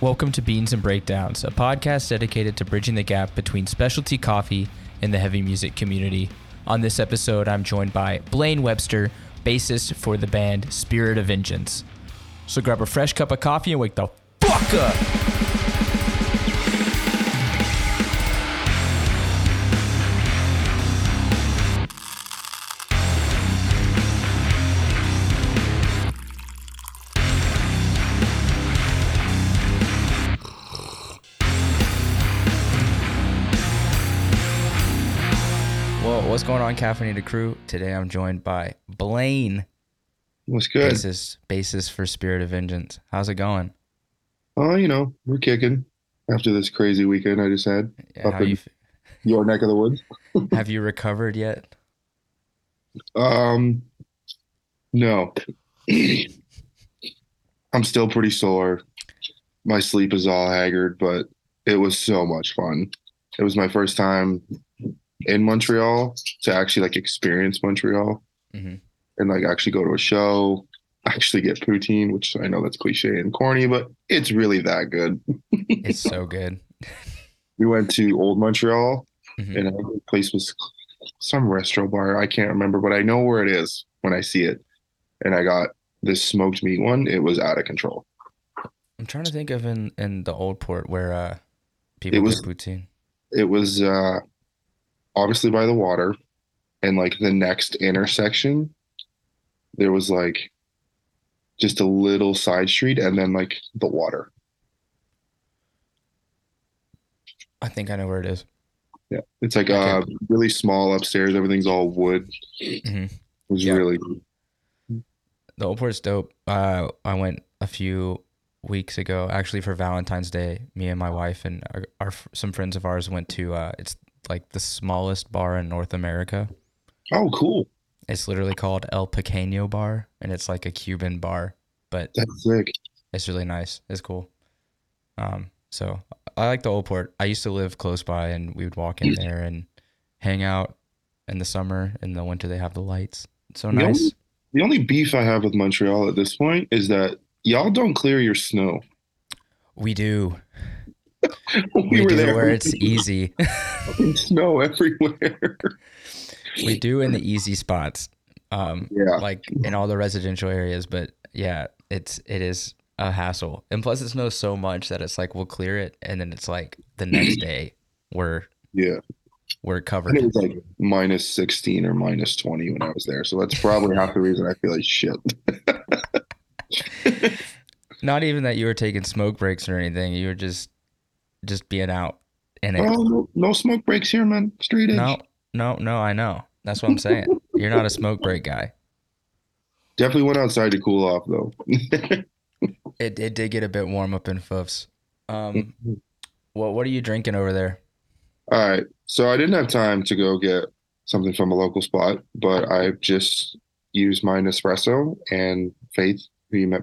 Welcome to Beans and Breakdowns, a podcast dedicated to bridging the gap between specialty coffee and the heavy music community. On this episode, I'm joined by Blaine Webster, bassist for the band Spirit of Vengeance. So grab a fresh cup of coffee and wake the fuck up! What's going on, Caffeinated Crew? Today I'm joined by Blaine, What's good? bassist, bassist for Spirit of Vengeance. How's it going? Oh, you know, we're kicking after this crazy weekend I just had. Yeah, Up in- you, f- Your neck of the woods. have you recovered yet? Um, no. I'm still pretty sore. My sleep is all haggard, but it was so much fun. It was my first time in Montreal to actually like experience Montreal Mhm. and like actually go to a show, actually get poutine, which I know that's cliche and corny, but it's really that good. It's so good. We went to Old Montreal Mhm. and the place was some resto bar. I can't remember, but I know where it is when I see it. And I got this smoked meat one. It was out of control. I'm trying to think of in, in the old port where uh, people was- get poutine. It was uh, obviously by the water, and like the next intersection, there was like just a little side street, and then like the water. I think I know where it is. Yeah, it's like uh, really small upstairs. Everything's all wood. Mhm. It was Yeah. really The old port's dope. Uh, I went a few weeks ago, actually for Valentine's Day. Me and my wife and our, our some friends of ours went to. Uh, it's like the smallest bar in North America. oh cool. It's literally called El Pequeño Bar, and it's like a Cuban bar, but That's sick. it's really nice. It's cool. Um, so I like the old port. I used to live close by, and we would walk in there and hang out in the summer. In the winter, they have the lights. It's so The only- nice. The only beef I have with Montreal at this point is that y'all don't clear your snow. We do. we, We were do there where it's easy. snow everywhere. we do in the easy spots. Um, yeah, like in all the residential areas, but yeah, it's it is a hassle. And plus, it snows so much that it's like we'll clear it, and then it's like the next day we're yeah. we're And it covered. was like minus 16 or minus 20 when I was there. So that's probably half the reason I feel like shit. Not even that you were taking smoke breaks or anything. You were just just being out in it. Oh, no, no smoke breaks here, man. Straight edge. No, no, no. I know. That's what I'm saying. You're not a smoke break guy. Definitely went outside to cool off, though. It it did get a bit warm up in Foufs. Um, what what are you drinking over there? All right. So I didn't have time to go get something from a local spot, but I just used my Nespresso and Faith, who you met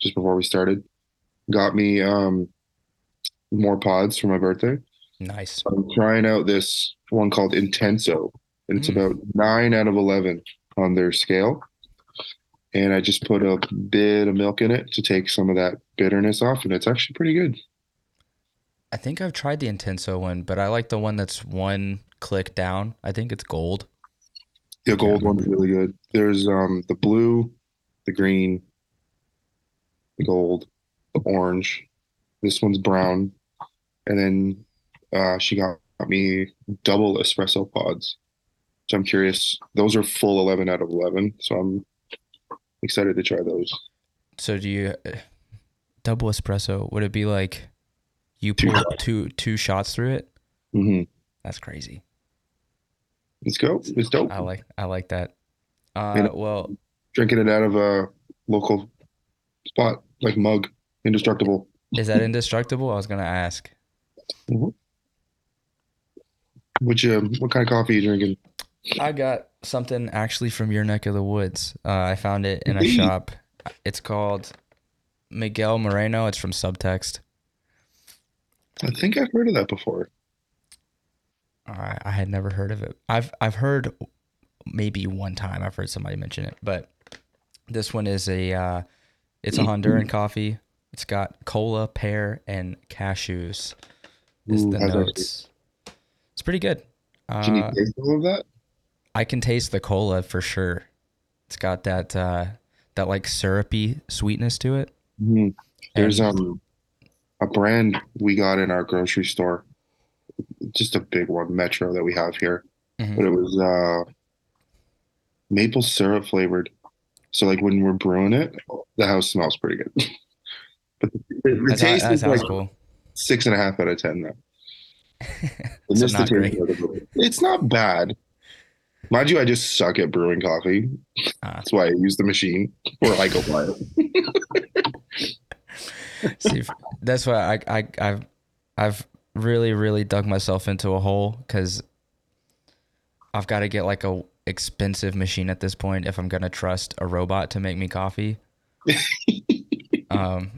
just before we started, got me um, more pods for my birthday. Nice. I'm trying out this one called Intenso, and it's Mm. about nine out of 11 on their scale. And I just put a bit of milk in it to take some of that bitterness off, and it's actually pretty good. I think I've tried the Intenso one, but I like the one that's one click down. I think it's gold. The gold Yeah. one's really good. There's um the blue, the green, the gold, the orange. This one's brown, and then uh, she got me double espresso pods. So I'm curious. Those are full 11 out of 11. So I'm excited to try those. So do you uh, double espresso? Would it be like you pour shots. two two shots through it? hmm That's crazy. Let's go. It's dope. I like I like that. Uh, Yeah. well, Drinking it out of a local spot, like mug, indestructible. Is that indestructible? I was gonna ask. Which um, what kind of coffee are you drinking? I got something actually from your neck of the woods. Uh, I found it in a shop. It's called Miguel Moreno. It's from Subtext. I think I've heard of that before. I, I had never heard of it. I've I've heard maybe one time I've heard somebody mention it, but this one is a uh, it's a Honduran coffee. It's got cola, pear, and cashews. Is Ooh, the notes. It's pretty good. Can you Uh, taste all of that? I can taste the cola for sure. It's got that uh, that like syrupy sweetness to it. Mhm. There's And- um a brand we got in our grocery store, just a big one, Metro that we have here, Mhm. but it was uh maple syrup flavored. So like when we're brewing it, the house smells pretty good. the, the That, taste that is like cool. six and a half out of ten though. So not. It's not bad. Mind you, I just suck at brewing coffee. Ah. That's why I use the machine or I go buy it. See, that's why I, I I've I've really really dug myself into a hole because I've got to get like a expensive machine at this point if I'm gonna trust a robot to make me coffee. um,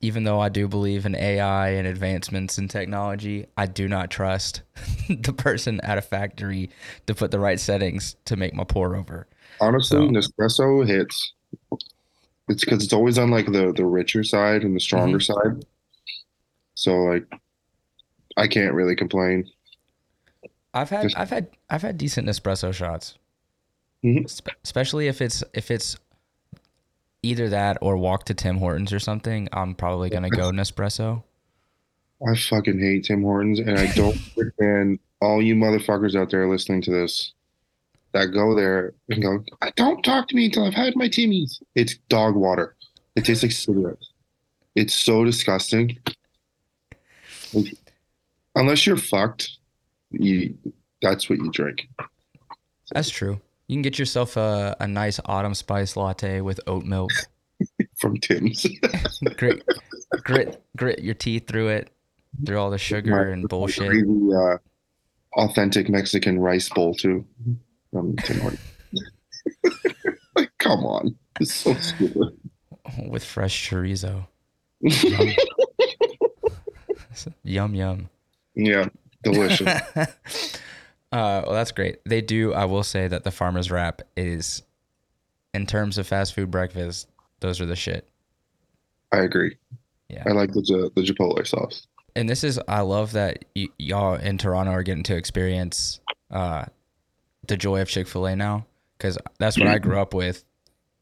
even though I do believe in AI and advancements in technology, I do not trust the person at a factory to put the right settings to make my pour over. Honestly, So- Nespresso hits. It's because it's always on like the the richer side and the stronger Mm-hmm. side. So like, I can't really complain. I've had Just- I've had I've had decent Nespresso shots, Mhm. Spe- especially if it's if it's either that or walk to Tim Hortons or something. I'm probably gonna go Nespresso. I fucking hate Tim Hortons, and I don't understand all you motherfuckers out there listening to this that go there and go, "I don't talk to me until I've had my Timmy's." It's dog water. It tastes like cigarettes. It's so disgusting. Like, unless you're fucked, you that's what you drink. That's true. You can get yourself a, a nice autumn spice latte with oat milk. From Tim's. grit grit grit your teeth through it, through all the sugar and bullshit. Uh, authentic Mexican rice bowl too. From Tim like, come on, it's so stupid. with fresh chorizo. Yum. yum yum. Yeah, delicious. Uh, well, that's great. They do. I will say that the farmer's wrap is, in terms of fast food breakfast, those are the shit. I agree. Yeah. I like the the Chipotle sauce. And this is. I love that y- y'all in Toronto are getting to experience uh, the joy of Chick Fil A now, because that's what I grew up with.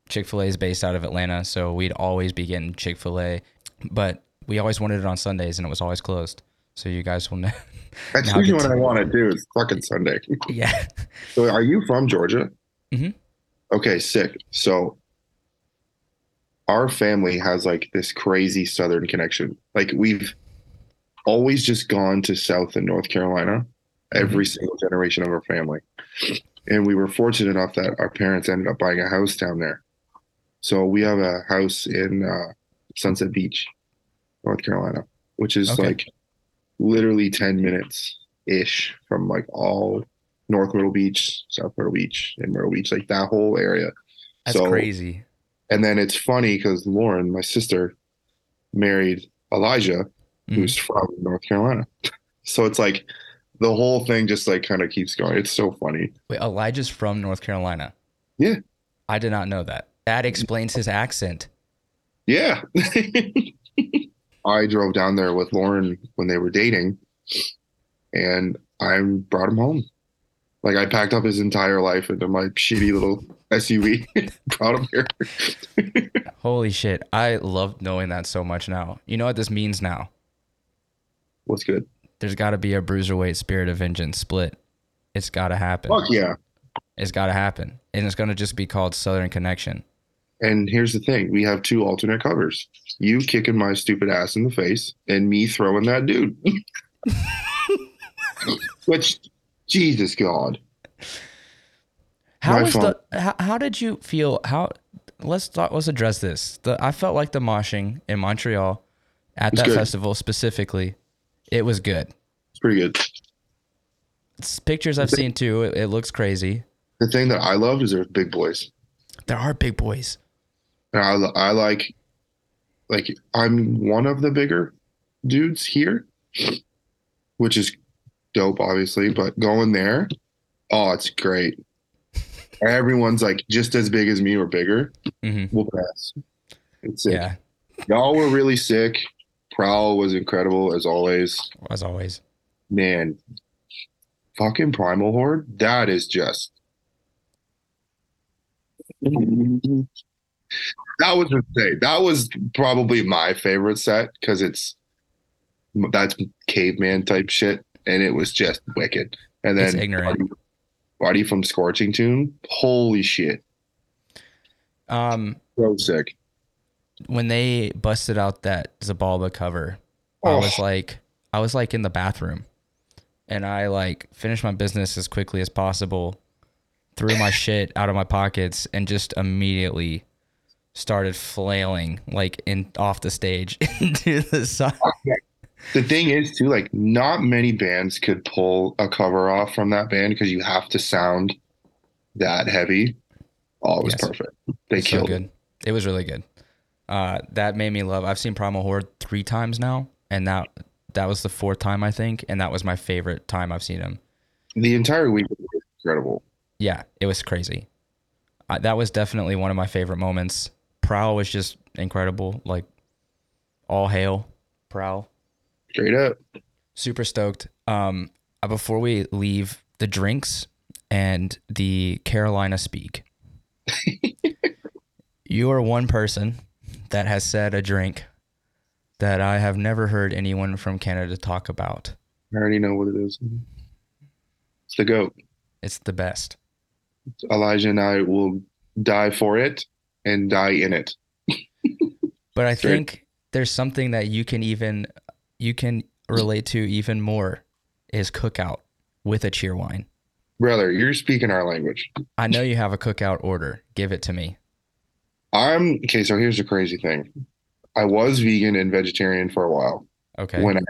Chick Fil A is based out of Atlanta, so we'd always be getting Chick Fil A, but we always wanted it on Sundays, and it was always closed. So you guys will know. That's usually what I want to do. It's fucking Sunday. yeah. So, are you from Georgia? Mm-hmm. Okay, sick. So, our family has like this crazy Southern connection. Like we've always just gone to South and North Carolina, every single generation of our family, and we were fortunate enough that our parents ended up buying a house down there. So we have a house in uh, Sunset Beach, North Carolina, which is Okay. like literally 10 minutes ish from like all North Myrtle Beach, South Myrtle Beach, and Myrtle Beach, like that whole area. That's So- crazy. And then it's funny because Lauren, my sister, married Elijah, mm-hmm. who's from North Carolina. So it's like the whole thing just like kind of keeps going. It's so funny. Wait, Elijah's from North Carolina. Yeah. I did not know that. That explains his accent. Yeah. I drove down there with Lauren when they were dating and I brought him home. Like I packed up his entire life into my shitty little SUV, brought him here. Holy shit. I love knowing that so much now. You know what this means now? What's good? There's got to be a bruiserweight spirit of vengeance split. It's got to happen. Fuck yeah. It's got to happen. And it's going to just be called Southern Connection. And here's the thing we have two alternate covers you kicking my stupid ass in the face, and me throwing that dude. Which, Jesus God. How was the how, how did you feel how let's talk, let's address this. The I felt like the moshing in Montreal at that good. festival specifically. It was good. It's pretty good. It's pictures I've seen too. It, it looks crazy. The thing that I loved is there's big boys. There are big boys. I, I like, like, I'm one of the bigger dudes here, which is dope, obviously. But going there, oh, it's great. Everyone's like just as big as me or bigger. Mm-hmm. We'll pass. It's sick. Yeah. Y'all were really sick. Prowl was incredible as always. As always. Man, fucking Primal Horde, that is just. That was insane. That was probably my favorite set because it's that's caveman type shit, and it was just wicked. And It's then ignorant. Buddy, Buddy from Scorching Tune, holy shit, Um, so sick. when they busted out that Xibalba cover, I Oh. was like, I was like in the bathroom, and I like finished my business as quickly as possible, threw my shit out of my pockets, and just immediately started flailing like in off the stage into the side. The thing is, too, like not many bands could pull a cover off from that band because you have to sound that heavy. Oh, it was Yes. perfect. They so killed it. good. It was really good. Uh, that made me love. I've seen Primal Horde three times now, and that that was the fourth time I think, and that was my favorite time I've seen them. The entire week was incredible. Yeah, it was crazy. I, that was definitely one of my favorite moments. Prowl was just incredible. Like all hail, Prowl. Straight up. Super stoked. Um, uh, before we leave the drinks and the Carolina speak, you are one person that has said a drink that I have never heard anyone from Canada talk about. I already know what it is. It's the goat. It's the best. Elijah and I will die for it and die in it. But I think there's something that you can even you can relate to even more is cookout with a Cheerwine. Brother, you're speaking our language. I know you have a cookout order. Give it to me. I'm okay. So here's the crazy thing. I was vegan and vegetarian for a while Okay. when I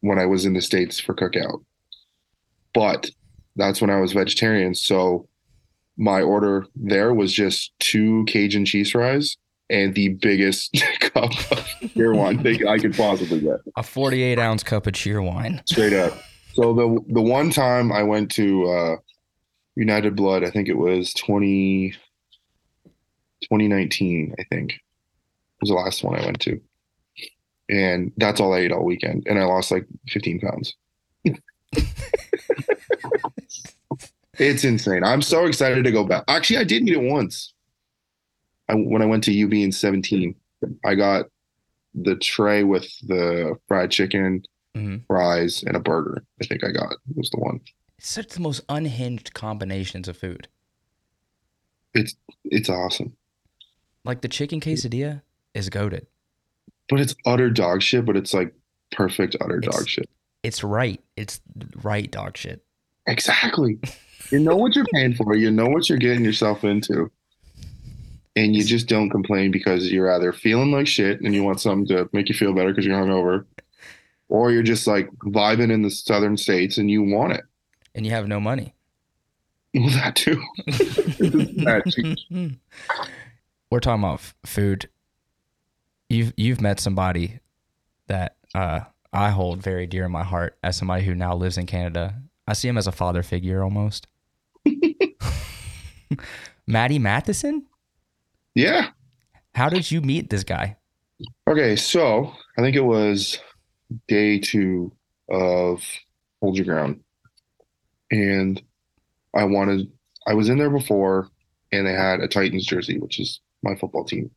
when I was in the states for cookout, but that's when I was vegetarian. So my order there was just two Cajun cheese fries and the biggest cup of beer wine thing I could possibly get. a 48 ounce cup of Cheerwine. straight up. So the the one time I went to uh, United Blood, I think it was 20, 2019, I think was the last one I went to, and that's all I ate all weekend, and I lost like fifteen pounds. it's insane. I'm so excited to go back. Actually, I did eat it once. I, when I went to UB in 17, I got the tray with the fried chicken, Mhm. fries, and a burger. I think I got it was the one. It's such the most unhinged combinations of food. It's it's awesome, Like the chicken quesadilla is goaded. but it's utter dog shit. But it's like perfect utter It's- dog shit. It's right. It's right dog shit. Exactly. You know what you're paying for. You know what you're getting yourself into. And you just don't complain because you're either feeling like shit and you want something to make you feel better because you're hungover, or you're just like vibing in the southern states and you want it. And you have no money. Well, that too. That. We're talking about food. You've you've met somebody that uh, I hold very dear in my heart as somebody who now lives in Canada. I see him as a father figure almost. Matty Matheson? Yeah. How did you meet this guy? Okay. So I think it was day two of Hold Your Ground. And I wanted, I was in there before and they had a Titans jersey, which is my football team.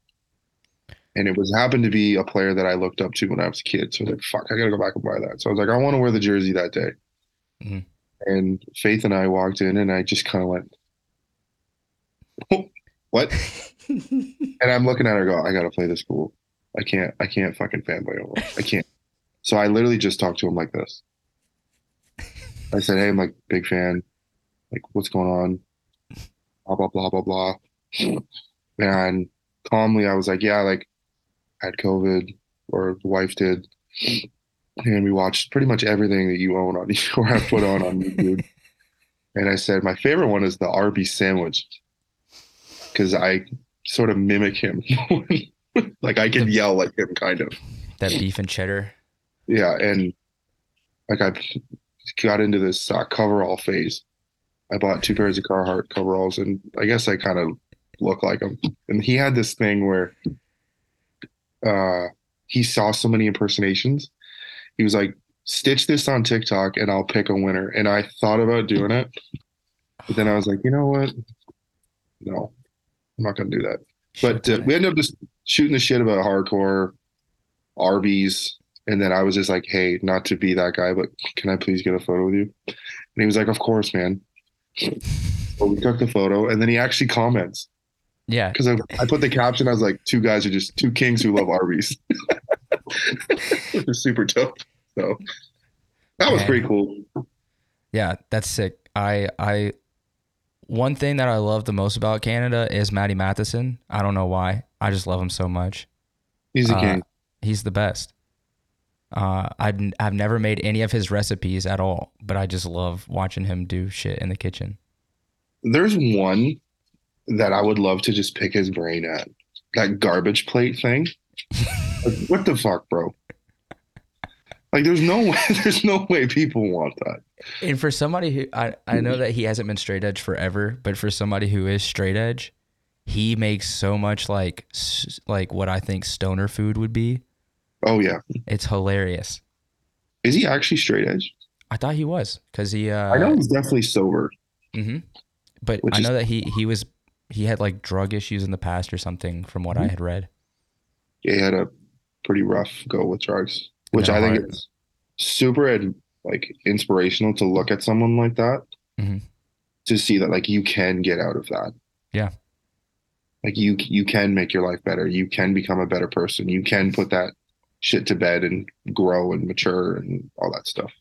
And it was happened to be a player that I looked up to when I was a kid. So I was like, fuck, I gotta go back and buy that. So I was like, I want to wear the jersey that day. Mhm. And Faith and I walked in and I just kind of went, what? And I'm looking at her go, I gotta play this cool. I can't I can't fucking fanboy over. I can't. So I literally just talked to him like this. I said, Hey, I'm like big fan. Like, what's going on? Blah blah blah blah blah. And calmly I was like, Yeah, like I had COVID or the wife did. And we watched pretty much everything that you own on or have put on on YouTube. And I said, my favorite one is the Arby's sandwich. Because I sort of mimic him. like I can yell like him, kind of. That beef and cheddar. Yeah, and like I got into this uh, coverall phase. I bought two pairs of Carhartt coveralls, and I guess I kind of look like him. And he had this thing where uh, he saw so many impersonations. He was like, "Stitch this on TikTok, and I'll pick a winner." And I thought about doing it, but then I was like, you know what? No, I'm not gonna do that. But uh, we ended up just shooting the shit about hardcore, Arby's, and then I was just like, "Hey, not to be that guy, but can I please get a photo with you?" And he was like, "Of course, man." so we took the photo, and then he actually comments yeah, because I, I put the caption. I was like, two guys are just two kings who love Arby's." Super dope. So that was Man. pretty cool. yeah, that's sick. I I one thing that I love the most about Canada is Matty Matheson. I don't know why. I just love him so much. He's a Uh, king. He's the best. Uh, I've I've never made any of his recipes at all, but I just love watching him do shit in the kitchen. There's one that I would love to just pick his brain at. That garbage plate thing. Like, what the fuck, bro? Like, there's no way. There's no way people want that. And for somebody who I, I know that he hasn't been straight edge forever, but for somebody who is straight edge, he makes so much like like what I think stoner food would be. Oh yeah, It's hilarious. is he actually straight edge? I thought he was because he. Uh, I know he's definitely sober. hmm But Which I is- know that he he was he had like drug issues in the past or something from what I Mhm. had read. Yeah, he had a pretty rough go with drugs, which I think is super like inspirational to look at someone like that Mhm. to see that like you can get out of that. Yeah. Like you you can make your life better. You can become a better person. You can put that shit to bed and grow and mature and all that stuff.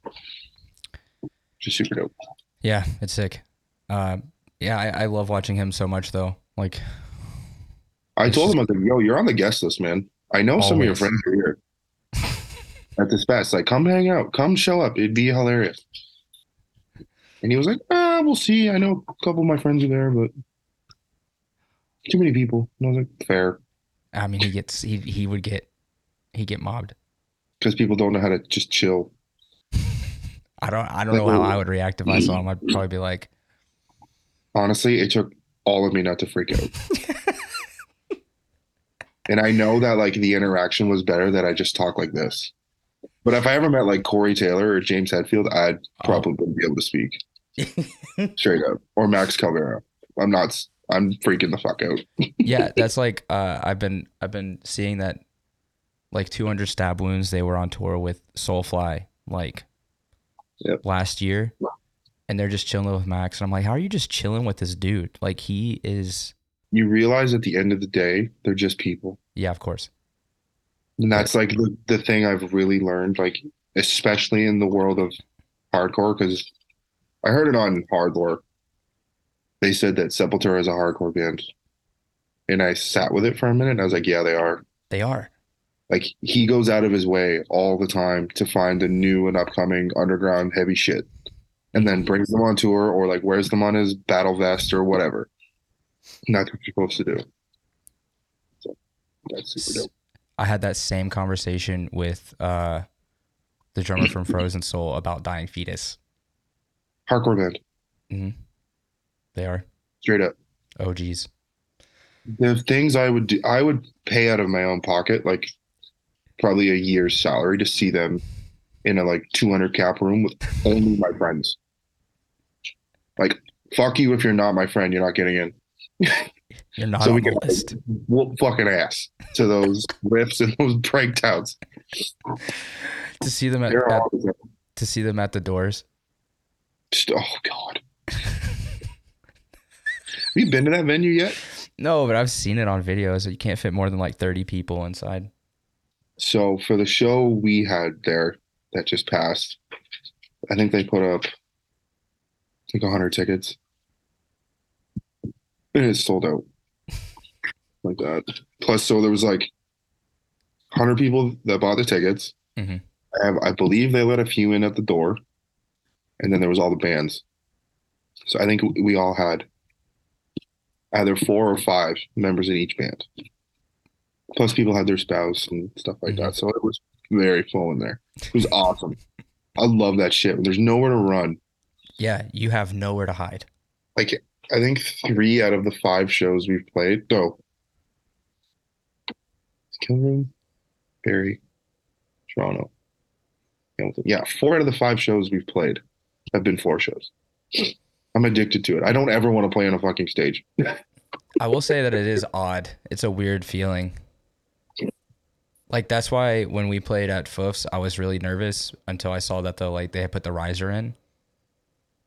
Just super dope. Yeah, it's sick. Uh, yeah, I, I love watching him so much though. Like, I told him, I was like, yo, you're on the guest list, man. I know some of your friends are here at this fest. Like, come hang out, come show up. It'd be hilarious. And he was like, ah, we'll see. I know a couple of my friends are there, but too many people. And I was like, fair. I mean, he gets he he would get he get mobbed. Because people don't know how to just chill. I don't I don't know how I would react if I saw him. I'd probably be like, Honestly, it took all of me not to freak out. and I know that like the interaction was better that I just talk like this. But if I ever met like Corey Taylor or James Hetfield, I'd Oh. probably wouldn't be able to speak straight up. Or Max Cavalera. I'm not. I'm freaking the fuck out. yeah, that's like uh, I've been I've been seeing that like 200 stab wounds. They were on tour with Soulfly like Yep. last year, and they're just chilling with Max. And I'm like, how are you just chilling with this dude? Like he is. You realize at the end of the day, they're just people. Yeah, of course. And that's like the, the thing I've really learned, like especially in the world of hardcore, because I heard it on Hardlore. They said that Sepultura is a hardcore band. And I sat with it for a minute and I was like, yeah, they are. They are. Like he goes out of his way all the time to find the new and upcoming underground heavy shit. And then brings them on tour or like wears them on his battle vest or whatever. And that's what you're supposed to do. So that's super dope. I had that same conversation with uh, the drummer from Frozen Soul about Dying Fetus. Hardcore band, They are straight up. Oh geez. the things I would do, I would pay out of my own pocket, like probably a year's salary to see them in a like 200 cap room with only my friends. Like, fuck you if you're not my friend, you're not getting in. You're not So on we the can- list. Whoop fucking ass to those riffs and those breakdowns. To see them at, at to see them at the doors. just, oh god. Have you been to that venue yet? No, but I've seen it on videos. You can't fit more than like 30 people inside. So for the show we had there that just passed, I think they put up I think 100 tickets. And it's sold out. Like that. Plus, so there was like 100 people that bought the tickets. Mhm. I, have, I believe they let a few in at the door. And then there was all the bands. So I think we all had either four or five members in each band. Plus, people had their spouse and stuff like that. So it was very full in there. It was awesome. I love that shit. There's nowhere to run. Yeah, you have nowhere to hide. Like, I think three out of the five shows we've played. No. Kill Room? Barrie, Toronto, Hamilton. Yeah, four out of the five shows we've played have been four shows. I'm addicted to it. I don't ever want to play on a fucking stage. I will say that it is odd. It's a weird feeling. Like that's why when we played at Foufs, I was really nervous until I saw that the like they had put the riser in.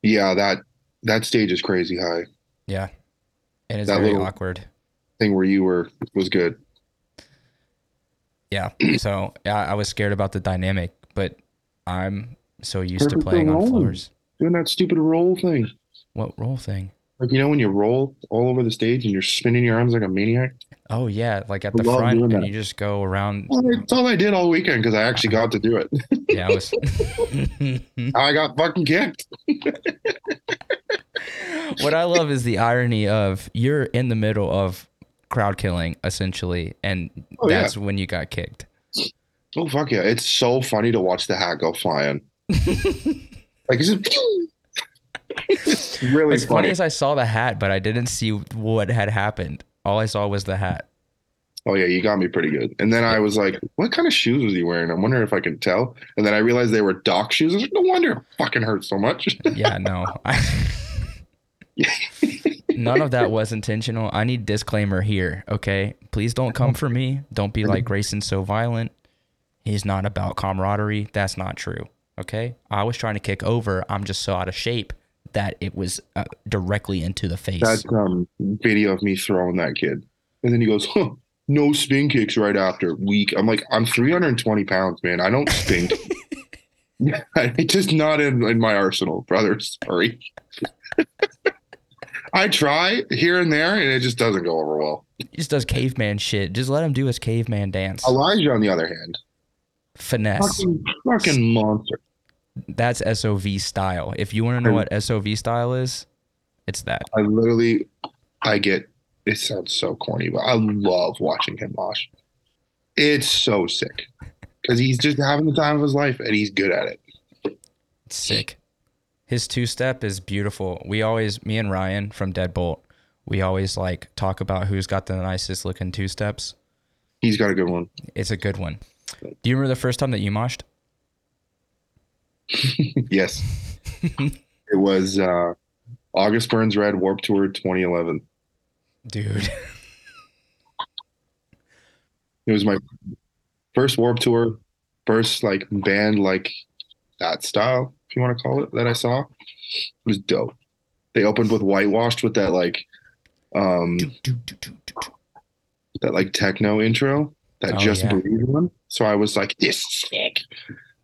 Yeah, that that stage is crazy high. Yeah, and it's That very little- awkward. Thing where you were was good. Yeah, so yeah, I was scared about the dynamic, but I'm so used to playing on floors. Doing that stupid roll thing. What roll thing? Like you know when you roll all over the stage and you're spinning your arms like a maniac. Oh yeah, like at I the front, and that. you just go around. Well, that's all I did all weekend because I actually got to do it. Yeah, I was. I got fucking kicked. what I love is the irony of you're in the middle of crowd killing essentially, and Oh, yeah. that's when you got kicked. Oh fuck yeah! It's so funny to watch the hat go flying. like it's just it's really What's funny funny. is I saw the hat, but I didn't see what had happened. All I saw was the hat. Oh yeah, you got me pretty good. And then I was like, "What kind of shoes was he wearing?" I'm wondering if I can tell. And then I realized they were dock shoes. I was like, "No wonder it fucking hurt so much." Yeah, no. I, none of that was intentional. I need disclaimer here, okay? Please don't come for me. Don't be like Grayson's so violent. He's not about camaraderie. That's not true. Okay? I was trying to kick over. I'm just so out of shape that it was uh, directly into the face. that um, video of me throwing that kid, and then he goes, "Huh, no spin kicks right after week." I'm like, "I'm 320 pounds, man. I don't spin." it's just not in, in my arsenal, brother. Sorry. I try here and there, and it just doesn't go over well. he just does caveman shit. Just let him do his caveman dance. Elijah, on the other hand, Finesse. fucking, fucking monster. That's SOV style. If you want to know what SOV style is, it's that. I literally, I get. It sounds so corny, but I love watching him mosh. It's so sick because he's just having the time of his life, and he's good at it. It's sick. His two step is beautiful. We always, me and Ryan from Deadbolt, we always like talk about who's got the nicest looking two steps. He's got a good one. It's a good one. Do you remember the first time that you moshed? yes, it was uh, August Burns Red Warp Tour 2011. Dude. It was my first Warp Tour, first like band like that style, if you want to call it, that I saw. It was dope. They opened with Whitewashed with that like um that like techno intro, that Oh, just yeah. breathe one. So I was like, this is sick.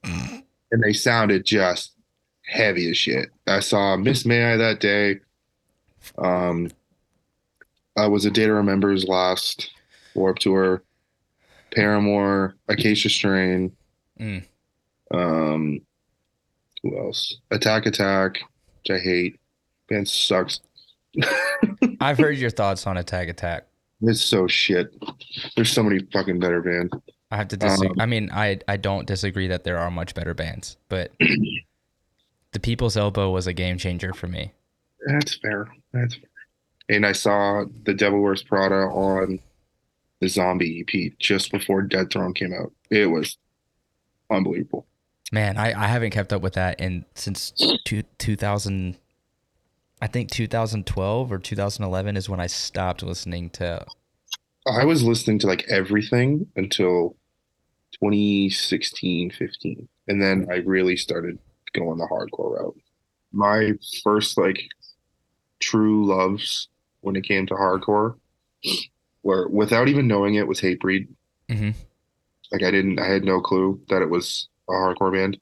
and they sounded just heavy as shit. I saw Miss May I that day. Um I was a Day to Remember's last Warp Tour. Paramore, Acacia Strain. Mm. Um, who else? Attack Attack, which I hate. Band sucks. I've heard your thoughts on Attack Attack. It's so shit. There's so many fucking better bands. I have to disagree. Um, I mean, I I don't disagree that there are much better bands, but the People's Elbow was a game changer for me. That's fair. That's fair. And I saw the Devil Wears Prada on the Zombie EP just before Dead Throne came out. It was unbelievable. Man, I, I haven't kept up with that in since two, 2000 I think 2012 or 2011 is when I stopped listening to I was listening to like everything until 2016, 15. And then I really started going the hardcore route. My first like true loves when it came to hardcore were without even knowing it was Hatebreed. Mhm. Like I didn't I had no clue that it was a hardcore band.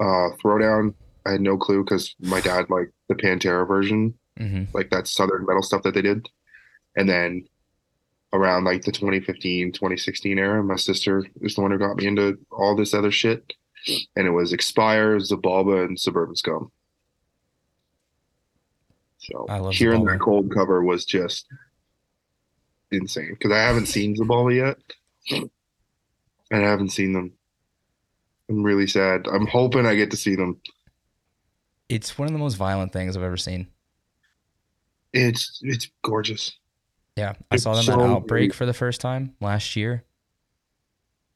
Uh Throwdown, I had no clue because my dad liked the Pantera version hmm like that southern metal stuff that they did. And then around like the 2015 2016 era my sister is the one who got me into all this other shit. And it was expire Xibalba and suburban scum. So I love hearing Xibalba. that cold cover was just insane because i haven't seen Xibalba yet. And i haven't seen them i'm really sad i'm hoping i get to see them It's one of the most violent things I've ever seen. it's it's gorgeous Yeah, I It's saw them so at Outbreak great. for the first time last year.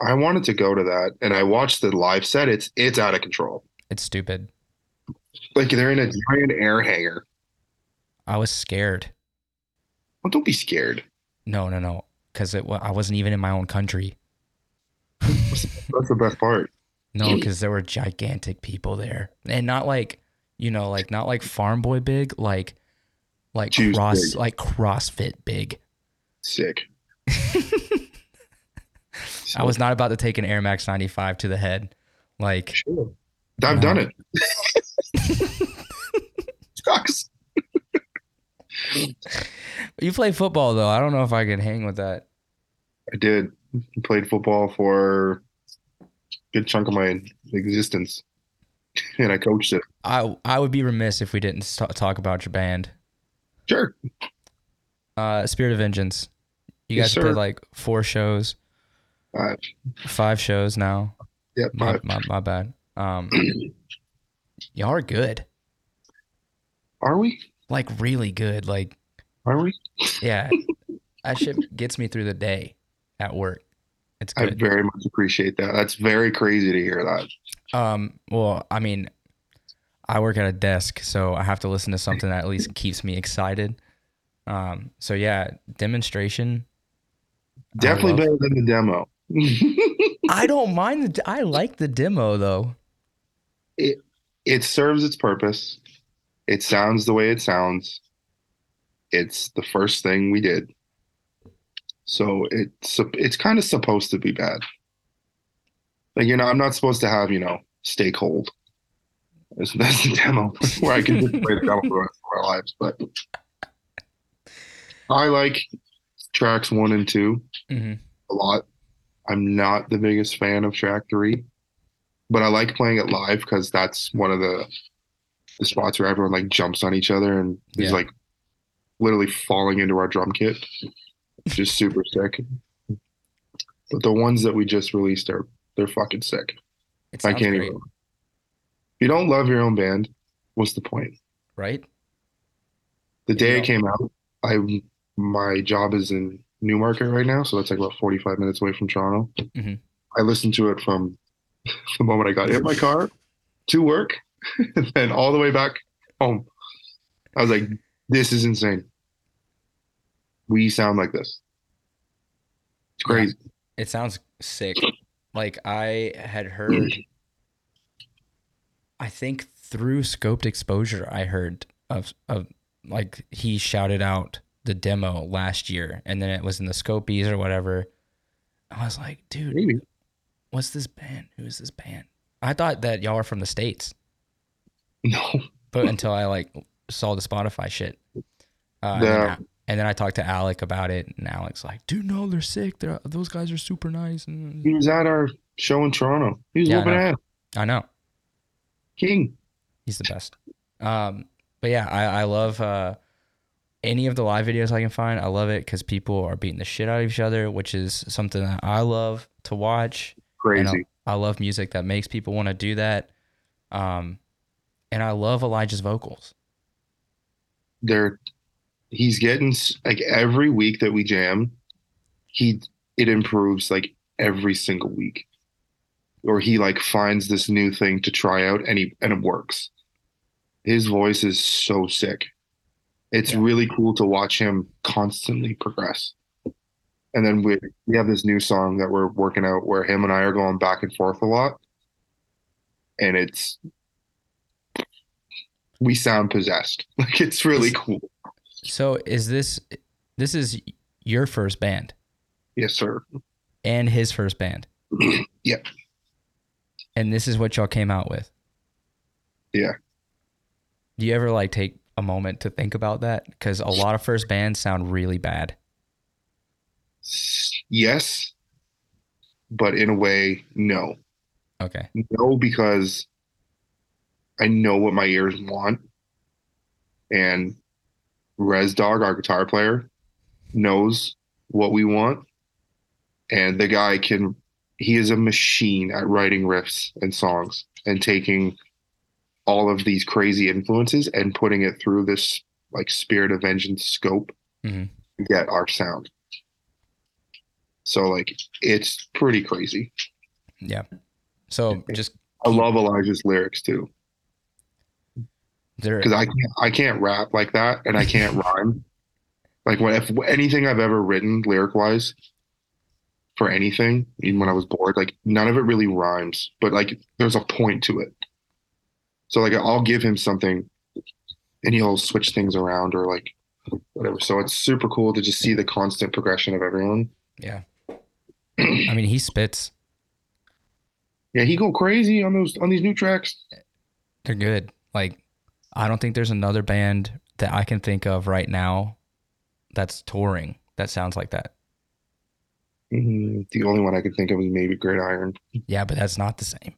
I wanted to go to that, and I watched the live set. It's it's out of control. It's stupid. Like they're in a giant air hangar. I was scared. Well, don't be scared. No, no, no, because it I wasn't even in my own country. That's the best part. No, because there were gigantic people there, and not like you know, like not like farm boy big, like like Juice cross big. like CrossFit big. Sick. I was not about to take an Air Max 95 to the head. Like, Sure. I've done it. Sucks. you play football though. I don't know if I could hang with that. I did. Played football for good chunk of my existence, and I coached it. I I would be remiss if we didn't talk about your band, Sure. uh, Spirit of Vengeance. You Yes, guys played like four shows, Uh, five shows now. yep. My my, my bad. Um, y'all are good, are we? like really good. Like, Are we? yeah, that shit gets me through the day at work. It's I very much appreciate that. That's very crazy to hear that. Um, well, I mean, I work at a desk, so I have to listen to something that at least keeps me excited. Um, so yeah, demonstration. Definitely better than the demo. I don't mind the. I like the demo though. It it serves its purpose. It sounds the way it sounds. It's the first thing we did. So it's it's kind of supposed to be bad. Like you know, I'm not supposed to have you know stake hold. That's, that's the demo where I can just play the demo for the rest of our lives. But I like tracks one and two hmm a lot. I'm not the biggest fan of track three, but I like playing it live because that's one of the the spots where everyone like jumps on each other and is like literally falling into our drum kit. Just super sick. But the ones that we just released are they're fucking sick. I can't great, even. If you don't love your own band, what's the point? right? The day Yeah. it came out, I my job is in Newmarket right now, so that's like about 45 minutes away from Toronto. Mhm. I listened to it from the moment I got in my car to work, and then all the way back home. I was like, "This is insane. We sound like this. It's Yeah. crazy." It sounds sick. Like I had heard. I think through scoped exposure, I heard of of like he shouted out the demo last year, and then it was in the Scopies or whatever. I was like, dude, Maybe. what's this band? Who is this band? I thought that y'all were from the states, No. but until I like saw the Spotify shit. Uh, Yeah. And then I talked to Alec about it, and Alec's like, "Dude, no, they're sick. They're those guys are super nice." And He was at our show in Toronto. He was Yeah, I whooping know. ass. I know King. he's the best. Um, but yeah, I I love uh, any of the live videos I can find. I love it because people are beating the shit out of each other, which is something that I love to watch. Crazy. I, I love music that makes people want to do that. Um, and I love Elijah's vocals. they're he's getting like every week that we jam he it improves like every single week. Or he like finds this new thing to try out and he and it works. His voice is so sick. It's Yeah. really cool to watch him constantly progress. And then we we have this new song that we're working out where him and I are going back and forth a lot. And it's we sound possessed. Like it's really cool So is this this is your first band Yes, sir. and his first band? Yep. And this is what y'all came out with. Yeah. Do you ever like take a moment to think about that? Because a lot of first bands sound really bad. Yes, but in a way, no. Okay. No, because I know what my ears want. And Res Dog, our guitar player, knows what we want. And the guy can, he is a machine at writing riffs and songs and taking all of these crazy influences and putting it through this like spirit of vengeance scope Mhm. to get our sound. So like it's pretty crazy. Yeah. So just I love Elijah's lyrics too. Because I can't I can't rap like that and I can't rhyme. Like when if anything I've ever written lyric wise for anything, even when I was bored, like none of it really rhymes, but like there's a point to it. So like I'll give him something and he'll switch things around or like whatever. So it's super cool to just see the constant progression of everyone. Yeah. I mean, he spits. Yeah, he go crazy on those on these new tracks. They're good. Like, I don't think there's another band that I can think of right now that's touring that sounds like that. Mhm. The only one I could think of is maybe Gridiron. Yeah, but that's not the same.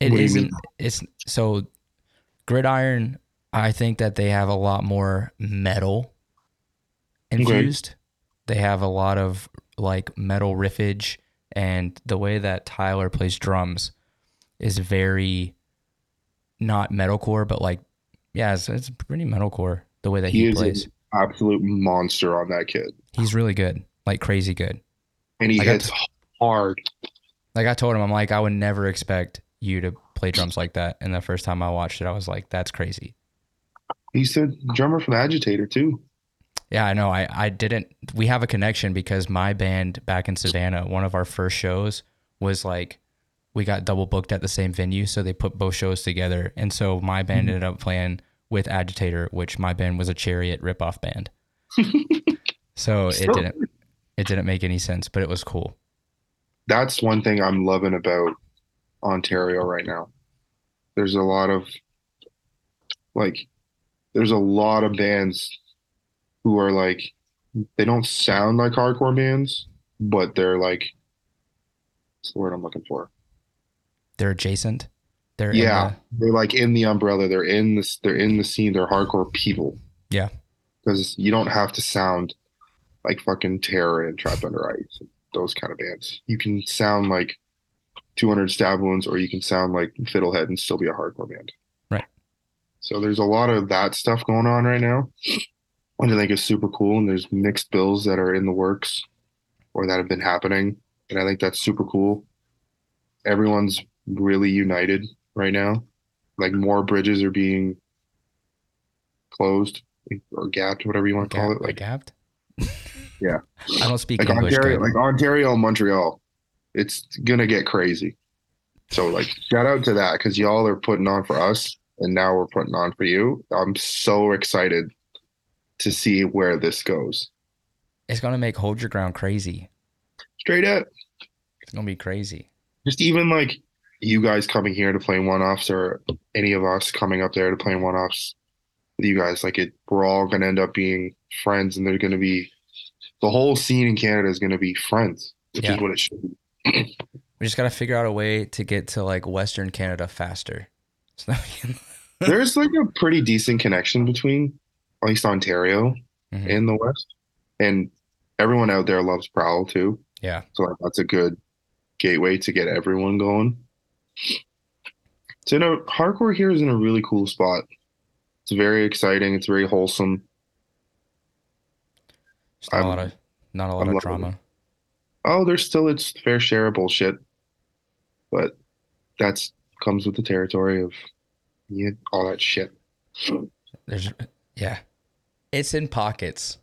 It isn't. It's so Gridiron. I think that they have a lot more metal infused. They have a lot of like metal riffage, and the way that Tyler plays drums is very not metalcore, but like yeah, it's, it's pretty metalcore the way that He he, plays. absolute monster on that kid. He's really good, like crazy good. And he got hits hard. Like I told him, I'm like, I would never expect you to play drums like that. And the first time I watched it, I was like, that's crazy. He's the drummer from Agitator too. Yeah, I know. I, I didn't. We have a connection because my band back in Savannah, one of our first shows was like, we got double booked at the same venue. So they put both shows together. And so my band Mhm. ended up playing with Agitator, which my band was a Chariot ripoff band. so it didn't. It didn't make any sense, but it was cool. That's one thing I'm loving about Ontario right now. There's a lot of like there's a lot of bands who are like they don't sound like hardcore bands, but they're like what's the word I'm looking for? They're adjacent. They're Yeah. the- They're like in the umbrella. They're in this. They're in the scene. They're hardcore people. Yeah. Because you don't have to sound like fucking Terror and Trapped Under Ice, those kind of bands. You can sound like 200 Stab Wounds, or you can sound like Fiddlehead and still be a hardcore band. Right. So there's a lot of that stuff going on right now, which I think is super cool. And there's mixed bills that are in the works or that have been happening, and I think that's super cool. Everyone's really united right now. Like more bridges are being closed or gapped, whatever you want to call Gap- it. Like gapped. Yeah. I don't speak like English. Ontario, good. like Ontario Montreal. It's gonna get crazy. So like shout out to that because y'all are putting on for us and now we're putting on for you. I'm so excited to see where this goes. it's gonna make hold your ground crazy. Straight up. It's gonna be crazy. Just even like you guys coming here to play one offs or any of us coming up there to play one offs with you guys, like it we're all gonna end up being friends and they're gonna be the whole scene in Canada is gonna be friends, which Yeah. is what it should be. We just gotta figure out a way to get to like Western Canada faster. So can- There's like a pretty decent connection between at least Ontario Mhm. and the West. And everyone out there loves Prowl too. yeah, So like, that's a good gateway to get everyone going. So you know, hardcore here is in a really cool spot. It's very exciting. It's very wholesome. just not a I'm- lot of not a lot I'm of drama. Oh, there's still its fair share of bullshit, but that's comes with the territory of yeah, all that shit. There's yeah, it's in pockets.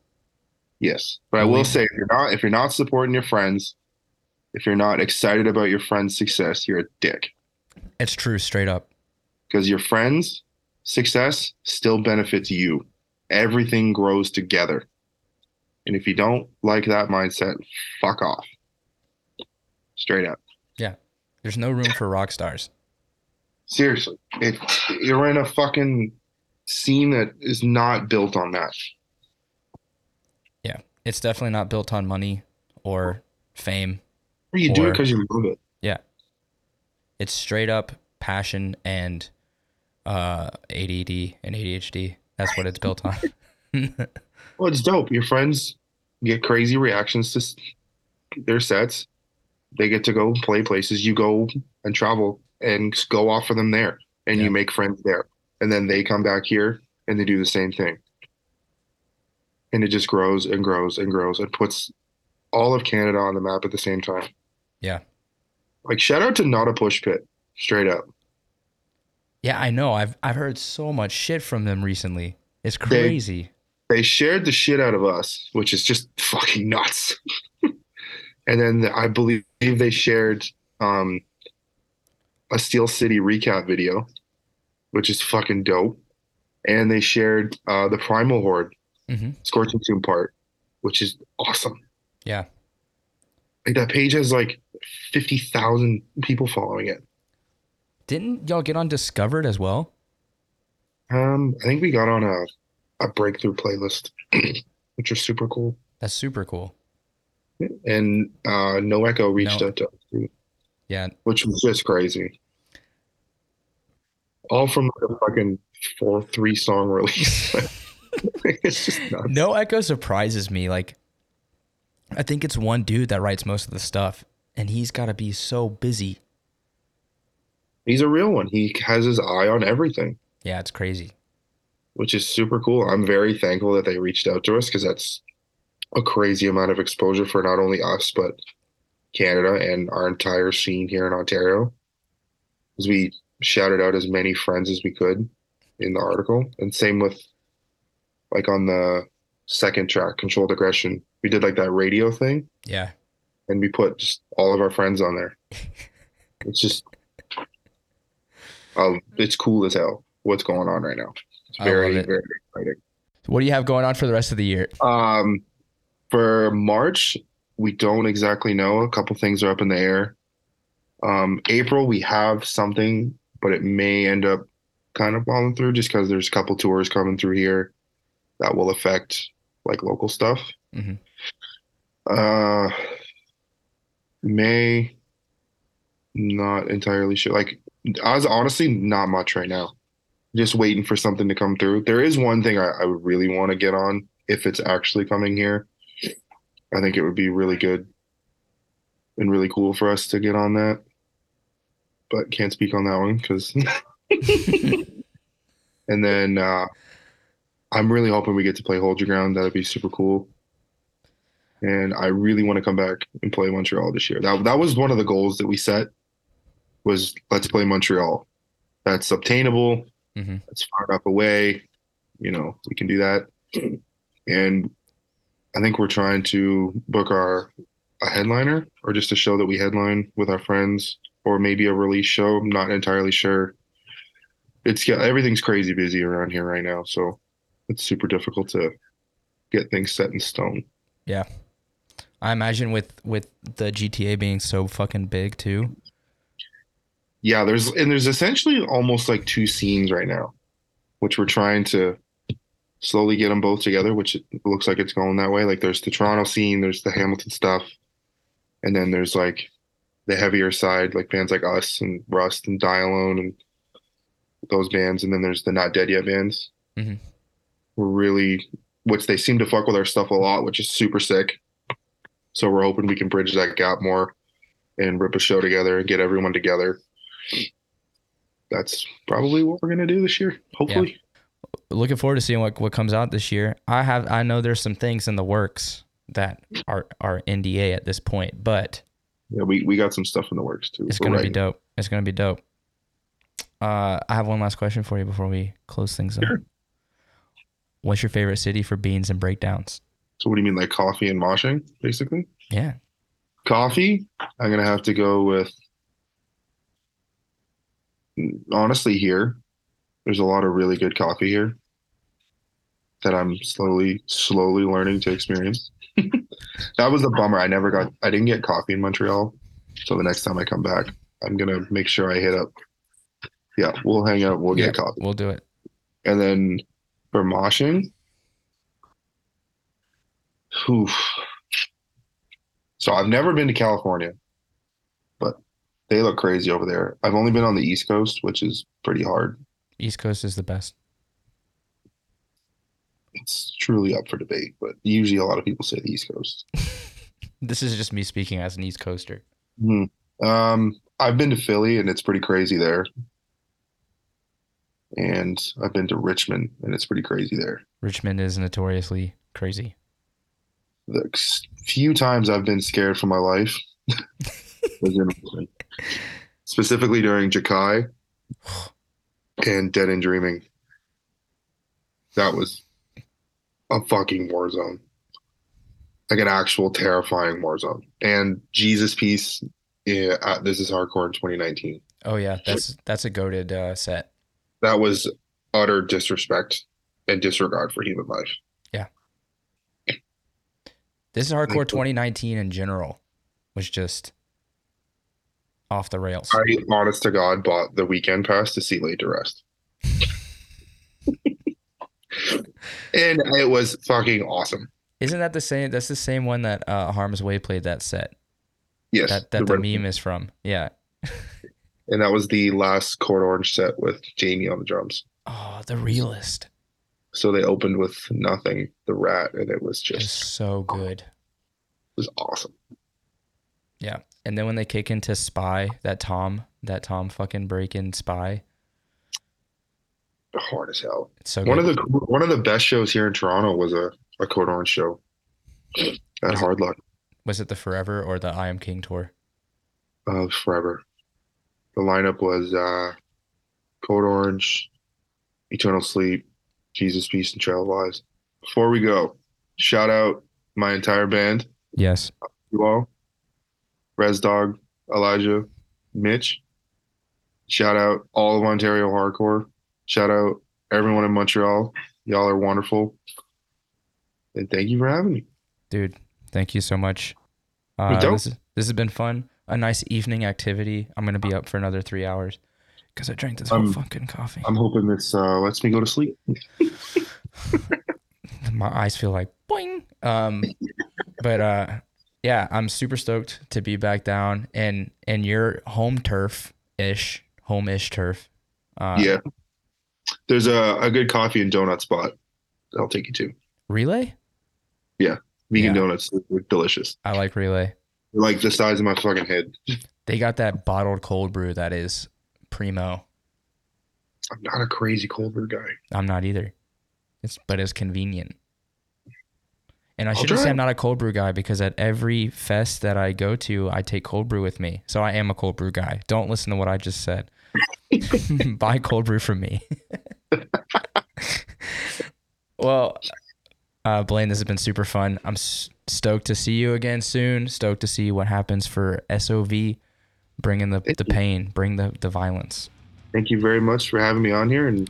Yes, but I will say if you're not if you're not supporting your friends, if you're not excited about your friend's success, you're a dick. It's true, straight up. Because your friend's success still benefits you. Everything grows together. And if you don't like that mindset, fuck off. Straight up. Yeah. There's no room for rock stars. Seriously. If you're in a fucking scene that is not built on that. Yeah. It's definitely not built on money or fame. Or you do it because you love it. It's straight up passion and uh, ADD and ADHD. That's what it's built on. Well, it's dope. Your friends get crazy reactions to their sets. They get to go play places. You go and travel and go off for them there, and Yeah. you make friends there. And then they come back here and they do the same thing. And it just grows and grows and grows and puts all of Canada on the map at the same time. Yeah. Like shout out to not a push pit, straight up. Yeah, I know. I've I've heard so much shit from them recently. It's crazy. They shared the shit out of us, which is just fucking nuts. and then I believe they shared um, a Steel City recap video, which is fucking dope. And they shared uh, the Primal Horde hmm Scorching Tomb part, which is awesome. Yeah. Like that page has like fifty thousand people following it. Didn't y'all get on Discovered as well? Um, I think we got on a a breakthrough playlist, which is super cool. That's super cool. And uh, No Echo reached No. out to us, too, Yeah. which was just crazy. All from like a fucking four three song release. it's just nuts. No Echo surprises me. Like, I think it's one dude that writes most of the stuff, and he's got to be so busy. He's a real one. He has his eye on everything. Yeah, it's crazy. which is super cool. I'm very thankful that they reached out to us because that's a crazy amount of exposure for not only us but Canada and our entire scene here in Ontario. As we shouted out as many friends as we could in the article, and same with like on the second track, Controlled Aggression. We did like that radio thing, Yeah. And we put just all of our friends on there. It's just, um, it's cool as hell what's going on right now. It's very, it. very exciting. What do you have going on for the rest of the year? Um, for March, we don't exactly know. A couple things are up in the air. Um, April, we have something, but it may end up kind of falling through just because there's a couple tours coming through here that will affect like local stuff. Mhm. Uh, May, not entirely sure. Like, I was honestly not much right now. Just waiting for something to come through. There is one thing I, I would really want to get on if it's actually coming here. I think it would be really good and really cool for us to get on that. But can't speak on that one because. and then uh, I'm really hoping we get to play Hold Your Ground. That'd be super cool. And I really want to come back and play Montreal this year. That that was one of the goals that we set. Was let's play Montreal. That's obtainable. Mhm. That's far enough away. You know, we can do that. And I think we're trying to book our a headliner or just a show that we headline with our friends or maybe a release show. I'm not entirely sure. It's yeah, everything's crazy busy around here right now, so it's super difficult to get things set in stone. I imagine with with the GTA being so fucking big too. Yeah, there's and there's essentially almost like two scenes right now, which we're trying to slowly get them both together, which it looks like it's going that way. Like there's the Toronto scene, there's the Hamilton stuff, and then there's like the heavier side, like bands like us and Rust and Die Alone and those bands, and then there's the Not Dead Yet bands. Mhm. We're really, which they seem to fuck with our stuff a lot, which is super sick. So we're hoping we can bridge that gap more and rip a show together and get everyone together. That's probably what we're gonna do this year. Hopefully. Looking forward to seeing what what comes out this year. I have I know there's some things in the works that are are NDA at this point, but Yeah, we, we got some stuff in the works too. it's gonna be dope. It's gonna be dope. Uh, I have one last question for you before we close things up. Sure. What's your favorite city for beans and breakdowns? So what do you mean, like coffee and moshing, basically? Yeah, Coffee, I'm gonna have to go with honestly here. There's a lot of really good coffee here that I'm slowly, slowly learning to experience. that was a bummer. I never got I didn't get coffee in Montreal. So the next time I come back, I'm gonna make sure I hit up. Yeah, we'll hang out, we'll Yeah. get coffee. we'll do it. And then for moshing, oof. So I've never been to California, but they look crazy over there. I've only been on the East Coast, which is pretty hard. East Coast is the best. It's truly up for debate, but usually a lot of people say the East Coast. This is just me speaking as an East Coaster. Hmm. Um, I've been to Philly, and it's pretty crazy there. And I've been to Richmond, and it's pretty crazy there. Richmond is notoriously crazy. The few times I've been scared for my life was in Specifically during Jakai and Dead and Dreaming. That was a fucking war zone. Like an actual terrifying war zone. And Jesus Piece, yeah, uh, this is hardcore in 2019. Oh yeah, that's that's a goaded uh, set. That was utter disrespect and disregard for human life. This is hardcore 2019 in general was just off the rails. I, honest to God, bought the weekend pass to see Laid to Rest. and it was fucking awesome. Isn't that the same? That's the same one that uh, Harm's Way played that set. Yes. That that the red- meme is from. Yeah. And that was the last Code Orange set with Jami on the drums. Oh, the realist So they opened with nothing, the rat, and it was just so good. it was awesome. Yeah. And then when they kick into Spy, that Tom, that Tom fucking break in Spy, Hard as hell. it's so One good. of the one of the best shows here in Toronto was a, a Code Orange show at Was? Hard Luck was it the Forever or the I Am King tour? uh, forever. The lineup was uh, Code Orange, Eternal Sleep, Jesus Piece, and Trail of Lies. Before we go, shout out my entire band, Yes. you all, Res Dog, Elijah, Mitch. Shout out all of Ontario Hardcore. Shout out everyone in Montreal. Y'all are wonderful. And thank you for having me. Dude, thank you so much. Uh, this, this has been fun. A nice evening activity. I'm going to be up for another three hours because I drank this whole Um, fucking coffee. I'm hoping this uh, lets me go to sleep. my eyes feel like boing. Um, but uh, yeah, I'm super stoked to be back down and and your home turf ish, home ish turf. Uh, yeah. There's a, a good coffee and donut spot. I'll take you to. Relay. Yeah, vegan Yeah. donuts. They're delicious. I like relay. They're like the size of my fucking head. They got that bottled cold brew that is primo. I'm not a crazy cold brew guy. I'm not either. It's but it's convenient. And I I'll shouldn't say. I'm not a cold brew guy because at every fest that I go to, I take cold brew with me. So I am a cold brew guy. Don't listen to what I just said. Buy cold brew from me. well, uh, Blaine, this has been super fun. I'm s- stoked to see you again soon. Stoked to see what happens for SOV, bringing the, the pain, bring the, the violence. Thank you very much for having me on here. And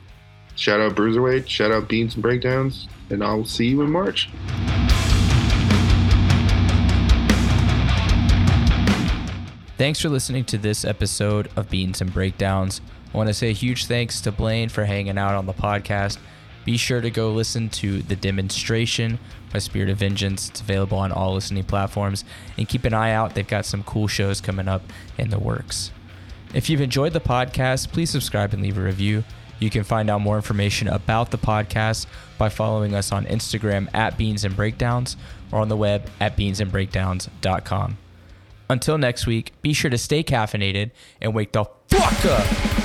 shout out Bruiserweight. Shout out Beans and Breakdowns. And I'll see you in March. Thanks for listening to this episode of Beans and Breakdowns. I want to say a huge thanks to Blaine for hanging out on the podcast. Be sure to go listen to The Demonstration by Spirit of Vengeance. It's available on all listening platforms. And keep an eye out, they've got some cool shows coming up in the works. If you've enjoyed the podcast, please subscribe and leave a review. You can find out more information about the podcast by following us on Instagram at Beans and Breakdowns or on the web at beansandbreakdowns.com. Until next week, be sure to stay caffeinated and wake the fuck up.